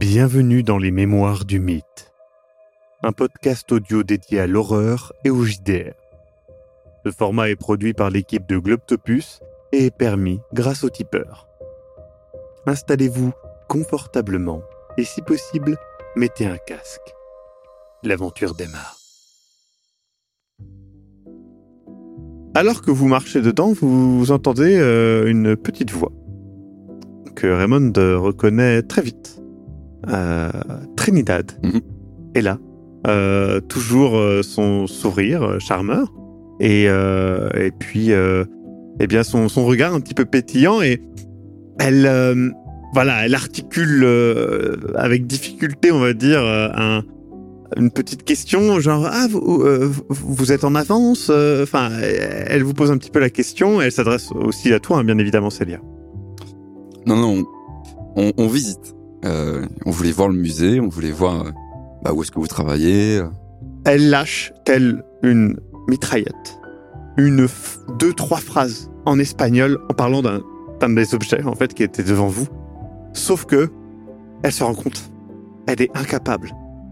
Bienvenue dans les Mémoires du Mythe, un podcast audio dédié à l'horreur et au JDR. Ce format est produit par l'équipe de Globtopus et est permis grâce au tipeur. Installez-vous confortablement et si possible, mettez un casque. L'aventure démarre. Alors que vous marchez dedans, vous entendez euh, une petite voix que Raymond reconnaît très vite. Euh, Trinidad Mhm. est là, Euh, toujours euh, son sourire charmeur et et puis eh bien son, son regard un petit peu pétillant et elle voilà elle articule euh, avec difficulté on va dire euh, un une petite question genre ah vous, euh, vous- êtes en avance enfin elle vous pose un petit peu la question et elle s'adresse aussi à toi hein, bien évidemment Célia Non, non, on, on- on visite. Euh, on voulait voir le musée, on voulait voir euh, bah, où est-ce que vous travaillez. euh. elle lâche telle une mitraillette une deux trois phrases en espagnol en parlant d'un d'un des objets en fait qui était devant vous sauf que elle se rend compte elle est incapable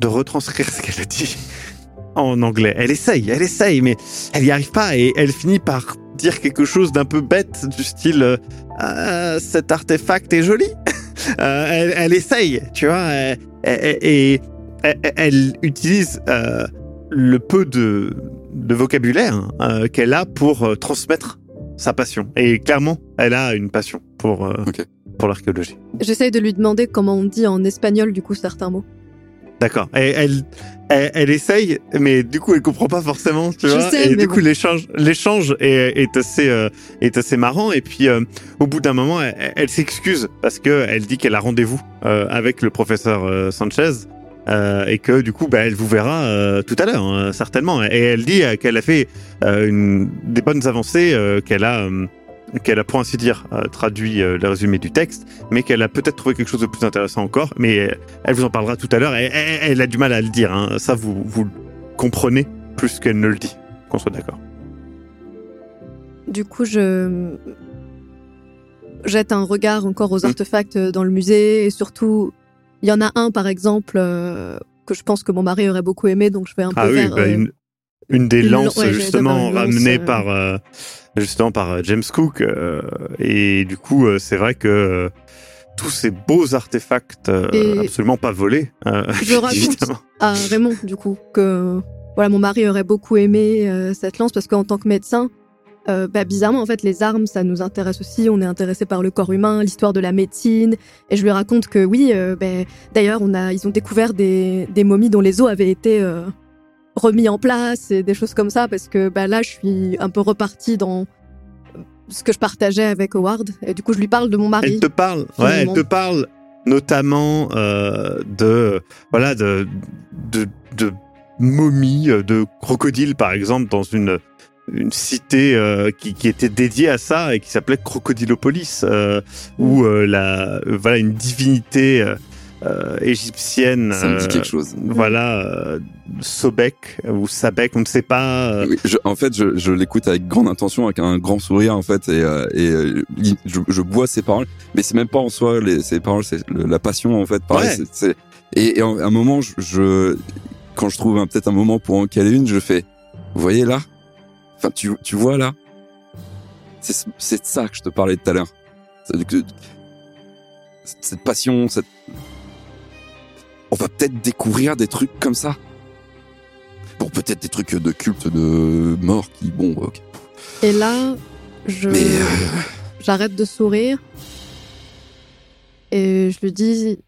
de retranscrire ce qu'elle a dit en anglais elle essaye elle essaye mais elle n'y arrive pas et elle finit par dire quelque chose d'un peu bête du style euh, Ah, cet artefact est joli Euh, elle, elle essaye tu vois elle- elle- et elle, elle utilise euh, le peu de, de vocabulaire euh, qu'elle a pour euh, transmettre sa passion. Et clairement, elle a une passion pour, euh, pour l'archéologie. J'essaye de lui demander comment on dit en espagnol, du coup, certains mots. D'accord. Et elle, elle, elle essaye, mais du coup, elle comprend pas forcément, tu Je vois. sais, et du bon. coup, l'échange, l'échange est, est assez, euh, est assez marrant. Et puis, euh, au bout d'un moment, elle, elle s'excuse parce que elle dit qu'elle a rendez-vous euh, avec le professeur euh, Sanchez. euh, et que du coup, bah, elle vous verra euh, tout à l'heure, hein, certainement. Et elle dit qu'elle a fait euh, une, des bonnes avancées, euh, qu'elle a, euh, qu'elle a pour ainsi dire euh, traduit euh, le résumé du texte, mais qu'elle a peut-être trouvé quelque chose de plus intéressant encore. Mais euh, elle vous en parlera tout à l'heure. et Elle, a du mal à le dire. hein. Ça, vous, vous comprenez plus qu'elle ne le dit. Qu'on soit d'accord. Du coup, je jette un regard encore aux Mm. artefacts dans le musée et surtout, il y en a un par exemple euh, que je pense que mon mari aurait beaucoup aimé, donc je vais un peu Ah oui, vers. bah, euh, une, une des lances ouais, justement lance, ramenée euh. par euh, justement par euh, James Cook. euh, et du coup, c'est vrai que tous ces beaux artefacts euh, absolument pas volés, Je raconte à Raymond, du coup, que voilà, mon mari aurait beaucoup aimé cette lance parce qu'en tant que médecin, bah, bizarrement, en fait, les armes, ça nous intéresse aussi. On est intéressé par le corps humain, l'histoire de la médecine. Et je lui raconte que oui, ben, d'ailleurs, on a, ils ont découvert des, des momies dont les os avaient été remis en place et des choses comme ça parce que bah, là, je suis un peu repartie dans ce que je partageais avec Howard. Et du coup, je lui parle de mon mari. Elle te parle, ouais, elle te parle notamment euh, de voilà de de, de momies, euh, de crocodiles par exemple dans une une cité euh, qui, qui était dédiée à ça et qui s'appelait Crocodilopolis, euh, où euh, la voilà une divinité euh, égyptienne. Ça me dit euh, quelque chose. Voilà, euh, Sobek ou Sabek, on ne sait pas. euh, Oui, je- en fait, je, je l'écoute avec grande intention, avec un grand sourire, en fait, et, euh, et je, je bois ses paroles, mais c'est même pas en soi les, ses paroles, c'est le- la passion, en fait. Pareil, Ouais. c'est- c'est- et, et à un moment, je, je- quand je trouve un- peut-être un moment pour en caler une, je fais, vous voyez là? Enfin, tu, tu vois là? C'est de ça que je te parlais tout à l'heure. Cette passion, cette... On va peut-être découvrir des trucs comme ça. Bon, peut-être des trucs de culte de mort qui, bon, ok. Et là, je Mais euh, j'arrête de sourire et je lui dis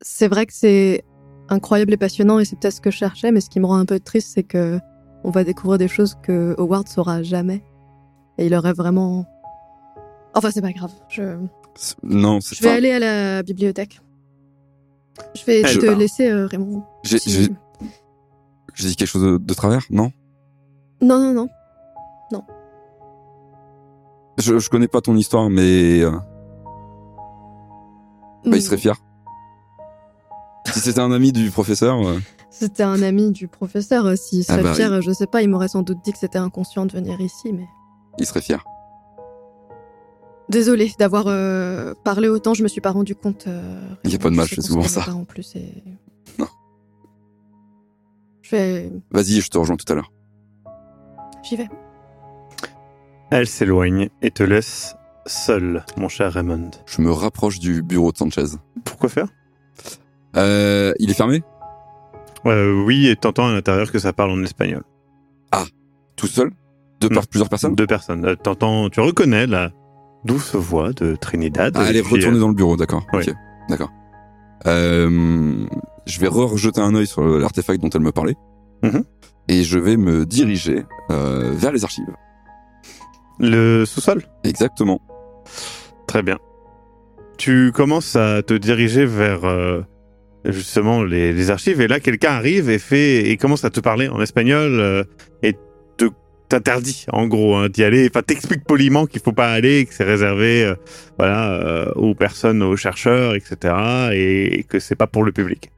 c'est vrai que c'est incroyable et passionnant et c'est peut-être ce que je cherchais mais ce qui me rend un peu triste c'est que on va découvrir des choses que Howard saura jamais et il aurait vraiment enfin c'est pas grave je, non, c'est je vais aller à la bibliothèque je vais Elle te part. laisser euh, Raymond J'ai Si- dit quelque chose de, de travers, non? Non non non je, je connais pas ton histoire, mais euh, bah, il serait fier. Si c'était un ami du professeur, euh, C'était un ami du professeur. S'il serait Ah bah fier, euh, je sais pas, il m'aurait sans doute dit que c'était inconscient de venir ici, mais. il serait fier. Désolée d'avoir euh, parlé autant, je me suis pas rendu compte. euh, Il y a pas de mal, je fais souvent ça. pas En plus, et... Non. Je vais, Vas-y, je te rejoins tout à l'heure. j'y vais. Elle s'éloigne et te laisse seul, mon cher Raymond. Je me rapproche du bureau de Sanchez. Pourquoi faire? Euh, il est fermé? Euh, Oui, et t'entends à l'intérieur que ça parle en espagnol. Tout seul? Deux Non. par plusieurs personnes? Deux personnes. T'entends, tu reconnais la douce voix de Trinidad. Ah, elle est retournée euh, dans le bureau, d'accord. oui. Ok, d'accord. Euh, je vais re-rejeter un œil sur l'artefact dont elle me parlait. Mhm. Et je vais me diriger euh, vers les archives. Le sous-sol? Exactement. Très bien. Tu commences à te diriger vers justement les, les archives et là quelqu'un arrive et fait et commence à te parler en espagnol euh, et te t'interdit en gros hein, d'y aller. Enfin t'explique poliment qu'il faut pas aller, que c'est réservé euh, voilà euh, aux personnes, aux chercheurs, etc. Et, que c'est pas pour le public.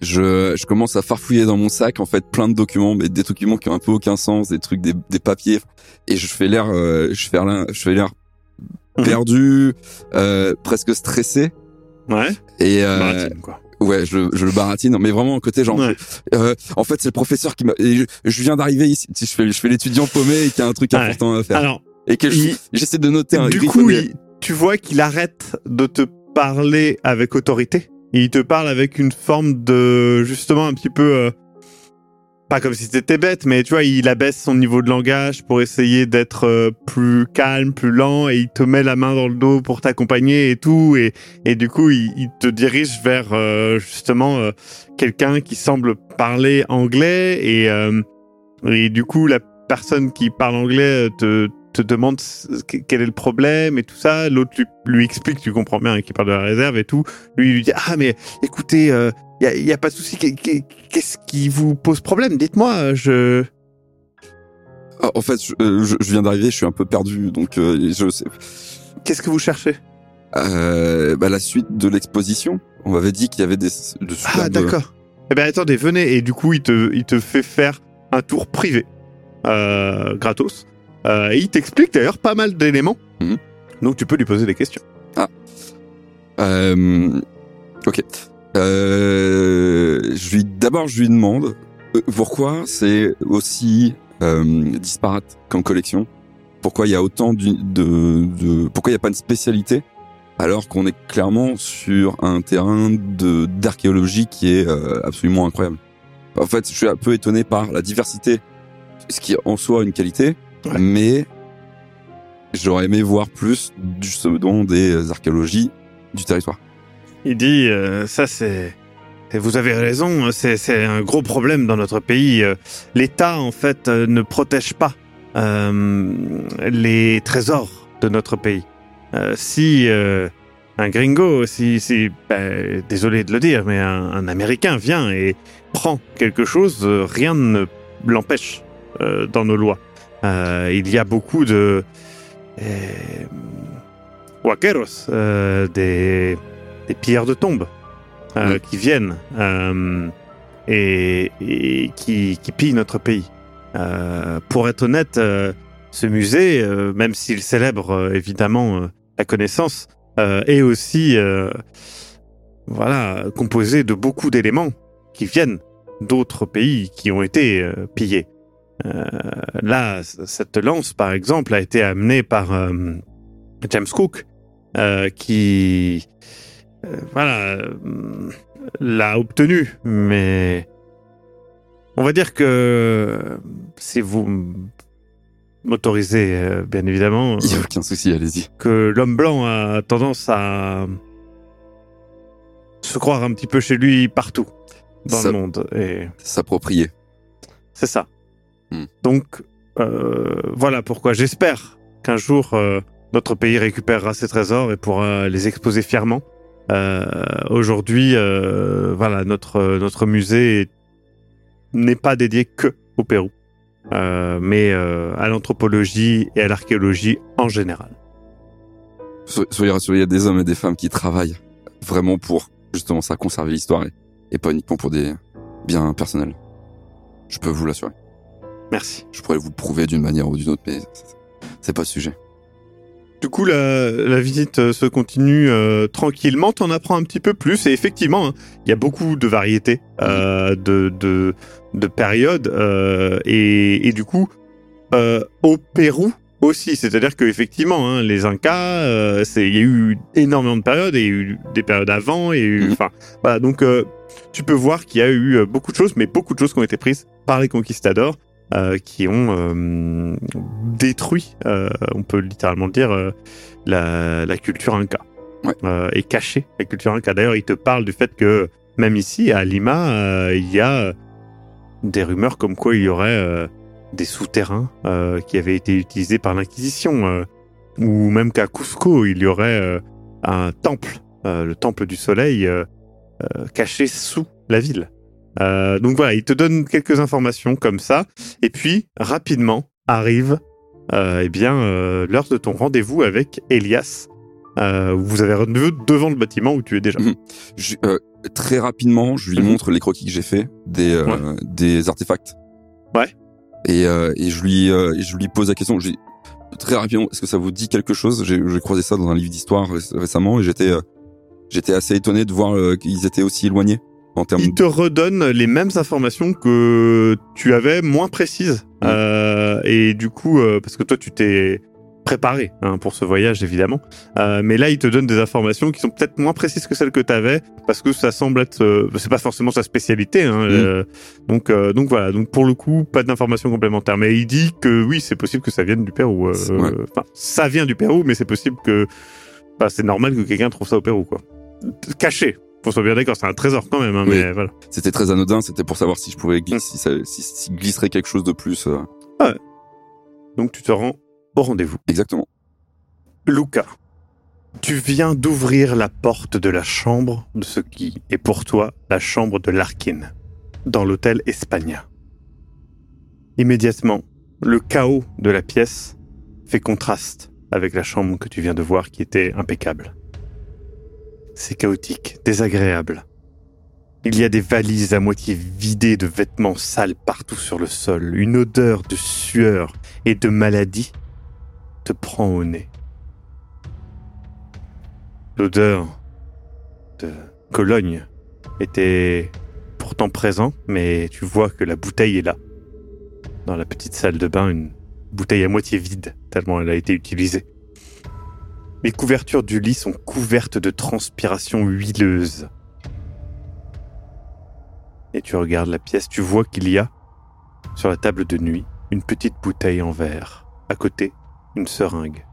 Je, je commence à farfouiller dans mon sac, en fait, plein de documents, mais des documents qui ont un peu aucun sens, des trucs, des, des papiers. Et je fais l'air, euh, je fais l'air, je fais l'air Mhm. perdu, euh, presque stressé. Ouais. Et euh, Baratine, quoi. Ouais, je, je le baratine, mais vraiment côté genre, Ouais. euh, en fait, c'est le professeur qui m'a. Je, je viens d'arriver ici. Je fais, je fais l'étudiant paumé et qu'il y a un truc Ouais. important à faire. Alors et que je- j'essaie de noter un du coup, il- tu vois qu'il arrête de te parler avec autorité? Il te parle avec une forme de, justement, un petit peu, euh, pas comme si t'étais bête, mais tu vois, il abaisse son niveau de langage pour essayer d'être euh, plus calme, plus lent, et il te met la main dans le dos pour t'accompagner et tout, et, et du coup, il, te dirige vers, euh, justement, euh, quelqu'un qui semble parler anglais, et, et du coup, la personne qui parle anglais te, te demande quel est le problème et tout ça. L'autre lui, lui explique, tu comprends bien, hein, qu'il parle de la réserve et tout. Lui, il lui dit Ah, mais écoutez, il n'y a, pas de souci. Qu'est- qu'est- Qu'est-ce qui vous pose problème? Dites-moi, je. Ah, en fait, je, euh, je- je viens d'arriver, je suis un peu perdu, donc euh, je sais. Qu'est-ce que vous cherchez? Euh, bah, la suite de l'exposition. On m'avait dit qu'il y avait des. De Ah, d'accord. Eh bien, attendez, venez. Et du coup, il te, il te fait faire un tour privé, euh, gratos. Et il t'explique d'ailleurs pas mal d'éléments. Mhm. Donc, tu peux lui poser des questions. Euh, ok. Euh, je lui d'abord je lui demande euh, pourquoi c'est aussi euh, disparate comme collection? Pourquoi il y a autant du- de, de pourquoi il n'y a pas une spécialité? Alors qu'on est clairement sur un terrain de d'archéologie qui est euh, absolument incroyable. En fait, je suis un peu étonné par la diversité, ce qui est en soi une qualité, Ouais. mais j'aurais aimé voir plus du dont des archéologies du territoire. Il dit, euh, ça c'est... Vous avez raison, c'est c'est un gros problème dans notre pays. Euh, L'État, en fait, euh, ne protège pas euh, les trésors de notre pays. Euh, si euh, un gringo, si, si ben, désolé de le dire, mais un, un Américain vient et prend quelque chose, rien ne l'empêche dans nos lois. Il y a beaucoup de... Euh, des, des pierres de tombe euh, qui viennent euh, et, et qui, qui pillent notre pays. Euh, pour être honnête, ce musée, même s'il célèbre évidemment la connaissance, est aussi voilà composé de beaucoup d'éléments qui viennent d'autres pays qui ont été pillés. Euh, là, cette lance, par exemple, a été amenée par euh, James Cook, euh, qui voilà euh, l'a obtenu, mais on va dire que si vous m'autorisez, euh, bien évidemment, Il n'y a aucun souci, allez-y. que l'homme blanc a tendance à se croire un petit peu chez lui partout dans le monde. Et S'approprier. c'est ça. Hmm. Donc, euh, voilà pourquoi j'espère qu'un jour euh, notre pays récupérera ses trésors et pourra les exposer fièrement. Euh, Aujourd'hui, euh, voilà, notre notre musée est- n'est pas dédié que au Pérou, euh, mais euh, à l'anthropologie et à l'archéologie en général. So- Soyez rassurés, il y a des hommes et des femmes qui travaillent vraiment pour justement ça, conserver l'histoire et, pas uniquement pour des biens personnels. Je peux vous l'assurer. Merci. Je pourrais vous le prouver d'une manière ou d'une autre, mais c'est pas le sujet. Du coup, la, la visite euh, se continue euh, tranquillement. T'en apprends un petit peu plus. Et effectivement, hein, il y a beaucoup de variétés euh, de, de, de périodes. euh, et, et du coup, au Pérou aussi. C'est-à-dire qu'effectivement, hein, les Incas, il y a eu énormément de périodes. Il y a eu des périodes avant. Et Mhm. enfin, voilà. Donc, tu peux voir qu'il y a eu beaucoup de choses, mais beaucoup de choses qui ont été prises par les conquistadors. Euh, qui ont euh, détruit, euh, on peut littéralement le dire, la, la culture inca. Ouais. Et caché la culture inca. D'ailleurs, il te parle du fait que même ici, à Lima, il y a des rumeurs comme quoi il y aurait des souterrains qui avaient été utilisés par l'Inquisition. ou même qu'à Cusco, il y aurait un temple, le temple du soleil, caché sous la ville. Euh, donc voilà, il te donne quelques informations comme ça. Et puis, rapidement, arrive euh, eh bien euh, l'heure de ton rendez-vous avec Elias. Euh, vous avez rendez-vous devant le bâtiment où tu es déjà. Mhm. Je- euh, très rapidement, je lui Mhm. montre les croquis que j'ai fait des euh, des artefacts. Ouais. Et, euh, et je lui euh, je lui pose la question. je dis, très rapidement, est-ce que ça vous dit quelque chose? J'ai j'ai croisé ça dans un livre d'histoire ré- récemment et j'étais j'étais assez étonné de voir qu'ils étaient aussi éloignés en termes. Il te redonne les mêmes informations que tu avais, moins précises. Euh, et du coup, euh, parce que toi, tu t'es préparé hein, pour ce voyage, évidemment. Euh, mais là, il te donne des informations qui sont peut-être moins précises que celles que tu avais, parce que ça semble être... c'est pas forcément sa spécialité. Hein, euh, donc, donc voilà, donc pour le coup, pas d'informations complémentaires. Mais il dit que oui, c'est possible que ça vienne du Pérou. Ouais. Ça vient du Pérou, mais c'est possible que... Enfin, c'est normal que quelqu'un trouve ça au Pérou, quoi. Caché. Qu'on soit bien d'accord, c'est un trésor quand même, hein, Oui. mais voilà. C'était très anodin. C'était pour savoir si je pouvais glisser, si, ça, si, si glisserait quelque chose de plus. euh, Donc tu te rends au rendez-vous. Exactement. Luca, tu viens d'ouvrir la porte de la chambre de ce qui est pour toi la chambre de Larkin, dans l'hôtel Espagna. Immédiatement, le chaos de la pièce fait contraste avec la chambre que tu viens de voir qui était impeccable. C'est chaotique, désagréable. Il y a des valises à moitié vidées de vêtements sales partout sur le sol, une odeur de sueur et de maladie te prend au nez. L'odeur de Cologne était pourtant présente, mais tu vois que la bouteille est là. Dans la petite salle de bain, une bouteille à moitié vide, tellement elle a été utilisée. Les couvertures du lit sont couvertes de transpiration huileuse. Et tu regardes la pièce, tu vois qu'il y a, sur la table de nuit, une petite bouteille en verre. À côté, une seringue.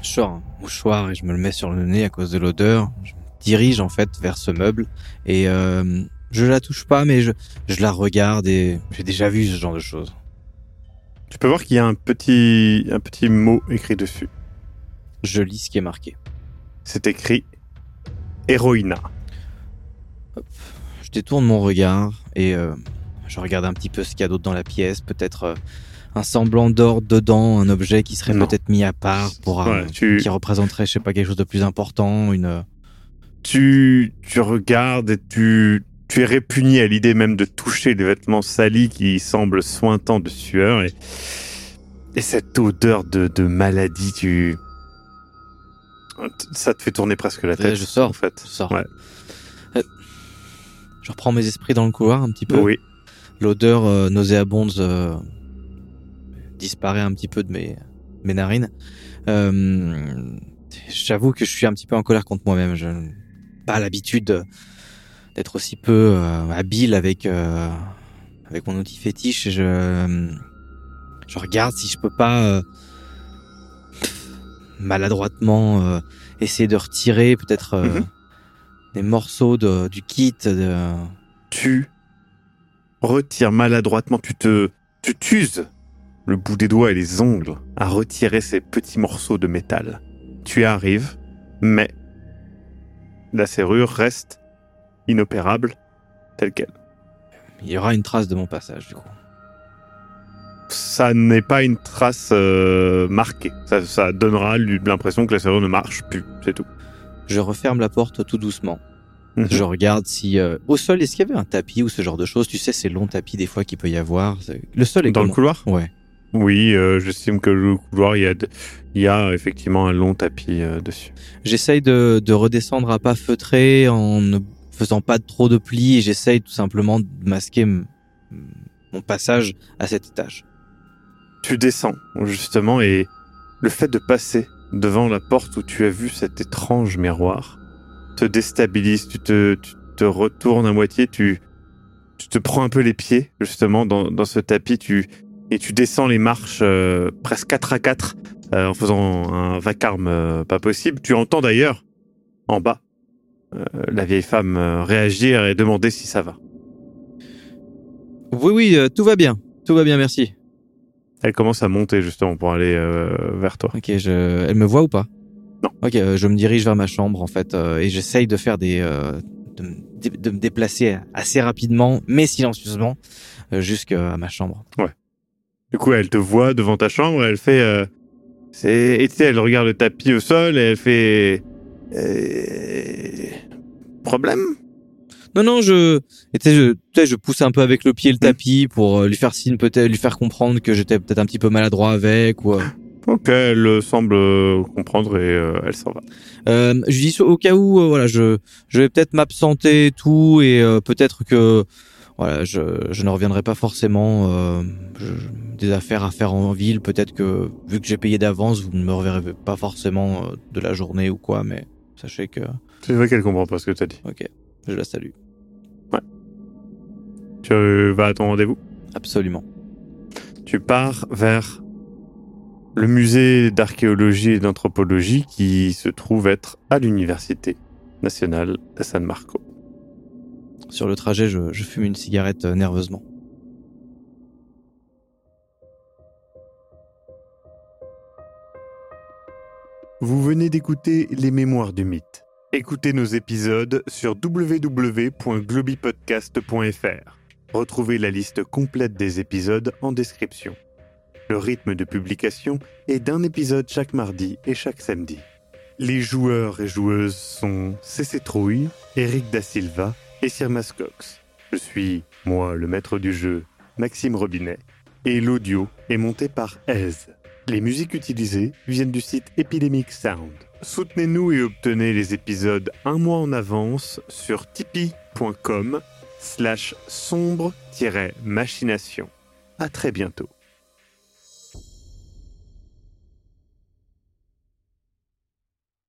Je sors un mouchoir et je me le mets sur le nez à cause de l'odeur. Je me dirige en fait vers ce meuble et euh, je la touche pas, mais je, je la regarde et j'ai déjà vu ce genre de choses. Tu peux voir qu'il y a un petit, un petit mot écrit dessus. Je lis ce qui est marqué. C'est écrit Héroïna. Je détourne mon regard et euh, je regarde un petit peu ce qu'il y a d'autre dans la pièce. Peut-être euh, un semblant d'ordre dedans, un objet qui serait peut-être mis à part pour Ouais, tu, qui représenterait, je sais pas, quelque chose de plus important, une. euh, tu, tu regardes et tu, tu es répugné à l'idée même de toucher les vêtements salis qui semblent sointants de sueur et, et cette odeur de, de maladie, tu, ça te fait tourner presque la tête. je sors, en fait. je sors. Ouais. Euh, Je reprends mes esprits dans le couloir un petit peu. Oui. L'odeur euh, nauséabonde euh, disparaît un petit peu de mes, mes narines. Euh, J'avoue que je suis un petit peu en colère contre moi-même. Je n'ai pas l'habitude d'être aussi peu habile avec euh, avec mon outil fétiche. Je je regarde si je peux pas euh, maladroitement euh, essayer de retirer peut-être euh, Mhm. des morceaux de, du kit. De... tu retires maladroitement, tu te, tu t'uses le bout des doigts et les ongles à retirer ces petits morceaux de métal. Tu arrives, mais la serrure reste inopérable telle qu'elle. Il y aura une trace de mon passage du coup. Ça n'est pas une trace euh, marquée. Ça, ça donnera l'impression que la serrure ne marche plus, c'est tout. Je referme la porte tout doucement. Mhm. Je regarde si euh, au sol est-ce qu'il y avait un tapis ou ce genre de choses? Tu sais ces longs tapis des fois qu'il peut y avoir. Le sol est Dans le couloir? Ouais. Oui, euh, j'estime que le couloir, il y a, de- il y a effectivement un long tapis dessus. J'essaye de, de redescendre à pas feutré en ne faisant pas trop de plis et j'essaye tout simplement de masquer mon passage à cet étage. Tu descends, justement, et le fait de passer devant la porte où tu as vu cet étrange miroir te déstabilise. Tu te, tu te retournes à moitié, tu, tu te prends un peu les pieds, justement, dans, dans ce tapis, tu, et tu descends les marches euh, presque 4 à 4 euh, en faisant un vacarme euh, pas possible. Tu entends d'ailleurs, en bas, la vieille femme réagir et demander si ça va. Oui, oui, tout va bien. Tout va bien, merci. Elle commence à monter, justement, pour aller euh, vers toi. Ok, je... elle me voit ou pas? Non. Ok, euh, je me dirige vers ma chambre en fait euh, et j'essaye de faire des, de, me dé- de me déplacer assez rapidement, mais silencieusement, jusqu'à ma chambre. Du coup, elle te voit devant ta chambre, elle fait. euh, c'est, et tu sais, elle regarde le tapis au sol et elle fait. euh, problème? Non, non, je, et tu sais, je, tu sais, je pousse un peu avec le pied le tapis pour euh, lui faire signe, peut-être, lui faire comprendre que j'étais peut-être un petit peu maladroit avec ou. euh, Ok, elle euh, semble comprendre et euh, elle s'en va. Euh, je dis au cas où, euh, voilà, je, je vais peut-être m'absenter et tout, et euh, peut-être que, voilà, je, je ne reviendrai pas forcément. euh, je- des affaires à faire en ville, peut-être que vu que j'ai payé d'avance, vous ne me reverrez pas forcément de la journée ou quoi, mais sachez que, C'est vrai qu'elle comprend pas ce que tu as dit. ok, je la salue, Tu euh, vas à ton rendez-vous? Absolument. Tu pars vers le musée d'archéologie et d'anthropologie qui se trouve être à l'Université nationale de San Marco. Sur le trajet, je, je fume une cigarette euh, nerveusement. Vous venez d'écouter Les Mémoires du Mythe. Écoutez nos épisodes sur www.globipodcast.fr. Retrouvez la liste complète des épisodes en description. Le rythme de publication est d'un épisode chaque mardi et chaque samedi. Les joueurs et joueuses sont CC Trouille, Eric Da Silva et Sirmas Cox. Je suis, moi, le maître du jeu, Maxime Robinet, et l'audio est monté par Aise. Les musiques utilisées viennent du site Epidemic Sound. Soutenez-nous et obtenez les épisodes un mois en avance sur tipeee.com slash sombre-machination. À très bientôt.